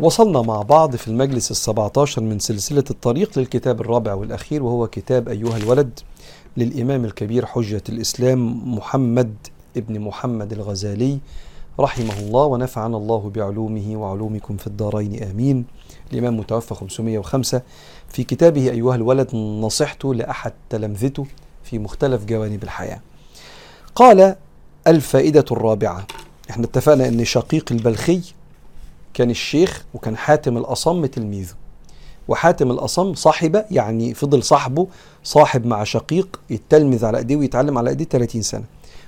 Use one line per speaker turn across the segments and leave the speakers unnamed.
وصلنا مع بعض في المجلس السبعتاشر من سلسلة الطريق للكتاب الرابع والأخير وهو كتاب أيها الولد للإمام الكبير حجة الإسلام محمد ابن محمد الغزالي رحمه الله ونفعنا الله بعلومه وعلومكم في الدارين آمين. الإمام متوفى 505 في كتابه أيها الولد نصحته لأحد تلامذته في مختلف جوانب الحياة. قال الفائدة الرابعة. إحنا اتفقنا إن شقيق البلخي كان الشيخ وكان حاتم الأصم تلميذه. وحاتم الأصم صاحبة يعني فضل صاحبه صاحب مع شقيق يتلمذ على أيديه ويتعلم على أيديه 30 سنة.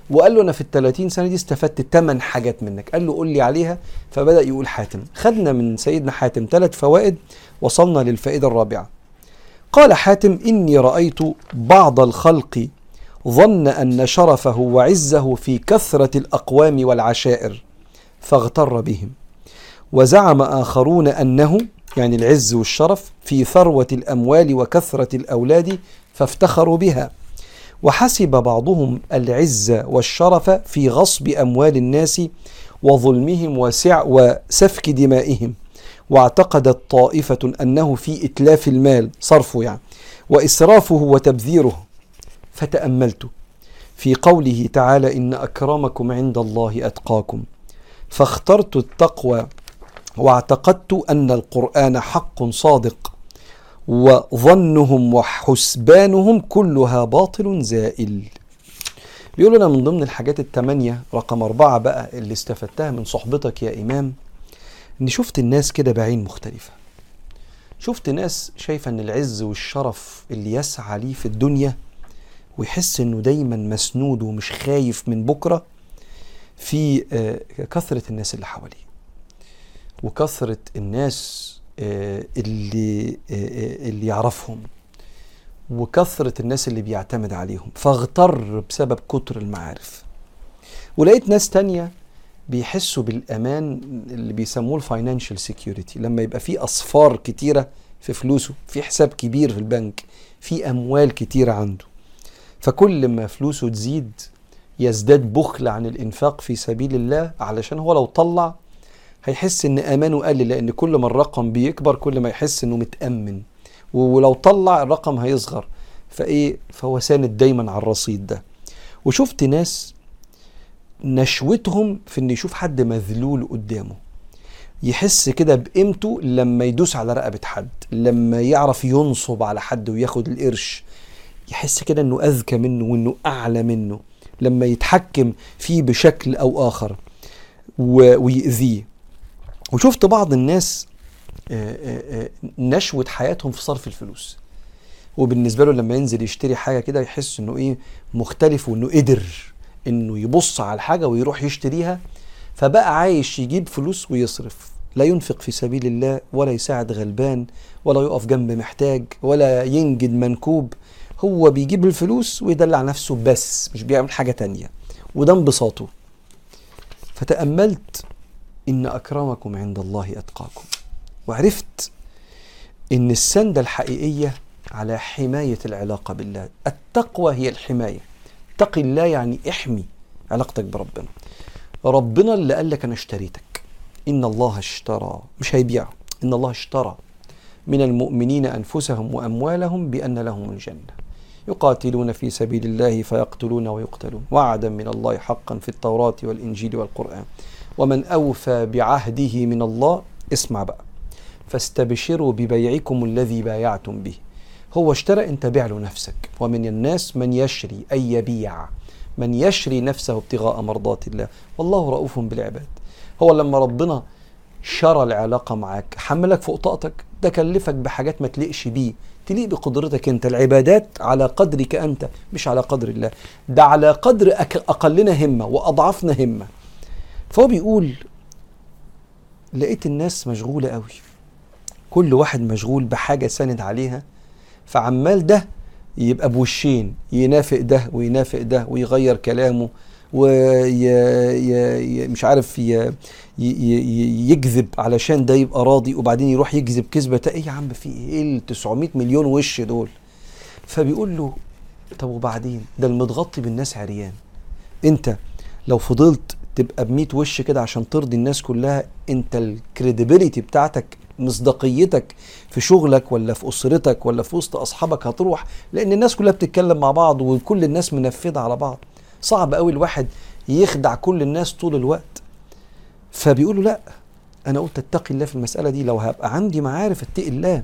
وقال له أنا في ال 30 سنة دي استفدت 8 حاجات منك. قال له قول لي عليها فبدأ يقول حاتم. خدنا من سيدنا حاتم ثلاث فوائد وصلنا للفائدة الرابعة. قال حاتم إني رأيت بعض الخلق ظن أن شرفه وعزه في كثرة الأقوام والعشائر فاغتر بهم. وزعم آخرون أنه يعني العز والشرف في ثروة الأموال وكثرة الأولاد فافتخروا بها. وحسب بعضهم العز والشرف في غصب أموال الناس وظلمهم وسع وسفك دمائهم. واعتقدت طائفة أنه في إتلاف المال صرفه يعني وإسرافه وتبذيره. فتأملت. في قوله تعالى إن أكرمكم عند الله أتقاكم. فاخترت التقوى واعتقدت أن القرآن حق صادق وظنهم وحسبانهم كلها باطل زائل. بيقول لنا من ضمن الحاجات التمانية رقم أربعة بقى اللي استفدتها من صحبتك يا إمام إني شفت الناس كده بعين مختلفة. شفت ناس شايفة إن العز والشرف اللي يسعى ليه في الدنيا ويحس إنه دايما مسنود ومش خايف من بكرة في كثرة الناس اللي حواليه. وكثرة الناس اللي اللي يعرفهم وكثرة الناس اللي بيعتمد عليهم فاغتر بسبب كتر المعارف. ولقيت ناس تانية بيحسوا بالأمان اللي بيسموه ال financial security لما يبقى في أصفار كتيرة في فلوسه في حساب كبير في البنك في أموال كتيرة عنده. فكل ما فلوسه تزيد يزداد بخل عن الإنفاق في سبيل الله علشان هو لو طلع هيحس إن آمانه قل لأن كل ما الرقم بيكبر كل ما يحس إنه متأمن. ولو طلع الرقم هيصغر. فإيه؟ فهو ساند دايما على الرصيد ده. وشفت ناس نشوتهم في ان يشوف حد مذلول قدامه. يحس كده بقيمته لما يدوس على رقبة حد لما يعرف ينصب على حد وياخد القرش. يحس كده إنه أذكى منه وإنه أعلى منه لما يتحكم فيه بشكل أو آخر ويأذيه. وشفت بعض الناس نشوة حياتهم في صرف الفلوس. وبالنسبة له لما ينزل يشتري حاجة كده يحس إنه إيه مختلف وإنه قدر إنه يبص على الحاجة ويروح يشتريها فبقى عايش يجيب فلوس ويصرف. لا ينفق في سبيل الله ولا يساعد غلبان ولا يقف جنب محتاج ولا ينجد منكوب. هو بيجيب الفلوس ويدلع نفسه بس مش بيعمل حاجة تانية. وده انبساطه. فتأملت إن أكرمكم عند الله أتقاكم. وعرفت إن السندة الحقيقية على حماية العلاقة بالله. التقوى هي الحماية. اتق الله يعني احمي علاقتك بربنا. ربنا اللي قال لك أنا اشتريتك. إن الله اشترى. مش هيبيع. إن الله اشترى. من المؤمنين أنفسهم وأموالهم بأن لهم الجنة. يقاتلون في سبيل الله فيقتلون ويقتلون. وعدا من الله حقا في التوراة والإنجيل والقرآن. ومن أوفى بعهده من الله اسمع بقى. فاستبشروا ببيعكم الذي بايعتم به. هو اشترى انت بيع له نفسك. ومن الناس من يشري أي يبيع. من يشري نفسه ابتغاء مرضات الله. والله رؤوف بالعباد. هو لما ربنا شرى العلاقة معاك حملك فوق طاقتك ده كلفك بحاجات ما تليقش بيه. تليق بقدرتك أنت. العبادات على قدرك أنت مش على قدر الله. ده على قدر أقلنا همة وأضعفنا همة. فهو بيقول لقيت الناس مشغولة قوي كل واحد مشغول بحاجة ساند عليها فعمال ده يبقى بوشين ينافق ده وينافق ده ويغير كلامه. وي مش عارف. يكذب علشان ده يبقى راضي وبعدين يروح يكذب كذبة. إيه يا عم في إيه ال 900 مليون وش دول؟ فبيقول له طب وبعدين؟ ده المتغطي بالناس عريان. أنت لو فضلت تبقى بميت وش كده عشان ترضي الناس كلها أنت الكريديبيليتي بتاعتك مصداقيتك في شغلك ولا في أسرتك ولا في وسط أصحابك هتروح لأن الناس كلها بتتكلم مع بعض وكل الناس منفذة على بعض. صعب قوي الواحد يخدع كل الناس طول الوقت. فبيقولوا لا أنا قلت اتقي الله في المسألة دي لو هبقى عندي معارف اتقي الله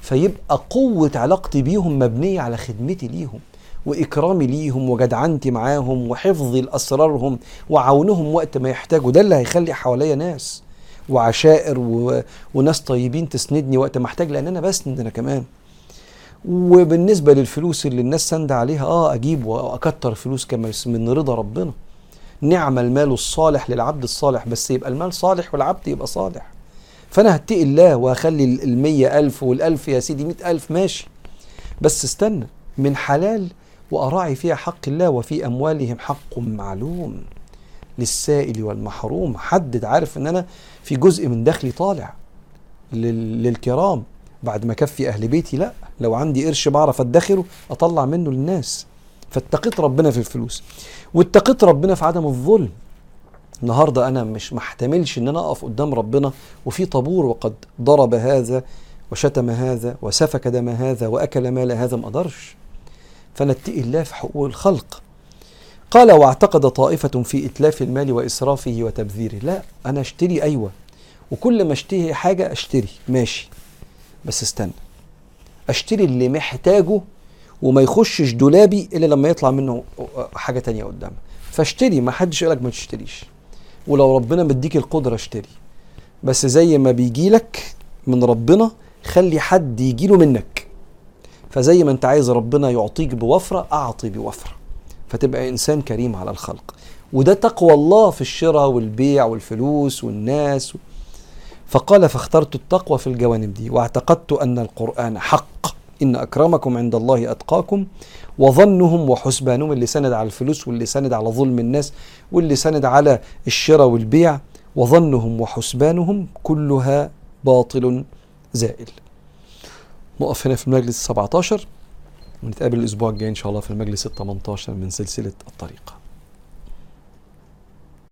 فيبقى قوة علاقتي بيهم مبنية على خدمتي ليهم وإكرامي ليهم وجدعنتي معاهم وحفظي لأسرارهم وعونهم وقت ما يحتاجوا. ده اللي هيخلي حواليا ناس وعشائر و... وناس طيبين تسندني وقت ما احتاج لأن أنا بسند أنا كمان. وبالنسبة للفلوس اللي الناس سند عليها آه أجيب وأكتر فلوس كما من رضا ربنا. نعم المال الصالح للعبد الصالح بس يبقى المال صالح والعبد يبقى صالح. فأنا هتقي الله وهخلي المية ألف والألف يا سيدي مئة ألف ماشي. بس استنى من حلال وأراعي فيها حق الله وفي أموالهم حق معلوم. للسائل والمحروم. حدد عارف إن أنا في جزء من دخلي طالع للكرام. بعد ما كفي أهل بيتي لأ. لو عندي قرش بعرف أدخره أطلع منه للناس. فاتقيت ربنا في الفلوس. واتقيت ربنا في عدم الظلم. النهارده أنا مش محتملش إن أنا أقف قدام ربنا وفي طابور وقد ضرب هذا وشتم هذا وسفك دم هذا وأكل مال هذا ما أقدرش. فانا اتقي الله في حقوق الخلق. قال واعتقد طائفة في إتلاف المال وإسرافه وتبذيره. لا أنا أشتري أيوة. وكل ما أشتري حاجة أشتري. ماشي. بس استنى. أشتري اللي محتاجه وما يخشش دولابي إلا لما يطلع منه حاجة تانية قدام. فاشتري ما حدش قالك ما تشتريش. ولو ربنا مديك القدرة اشتري. بس زي ما بيجيلك من ربنا خلي حد يجيله منك. فزي ما انت عايز ربنا يعطيك بوفرة أعطي بوفرة. فتبقى إنسان كريم على الخلق. وده تقوى الله في الشراء والبيع والفلوس والناس. فقال فاخترت التقوى في الجوانب دي واعتقدت أن القرآن حق. إن أكرمكم عند الله أتقاكم وظنهم وحسبانهم اللي سند على الفلوس واللي سند على ظلم الناس واللي سند على الشراء والبيع وظنهم وحسبانهم كلها باطل زائل. نقف هنا في المجلس 17 ونتقابل الأسبوع الجاي إن شاء الله في المجلس ال 18 من سلسلة الطريقة.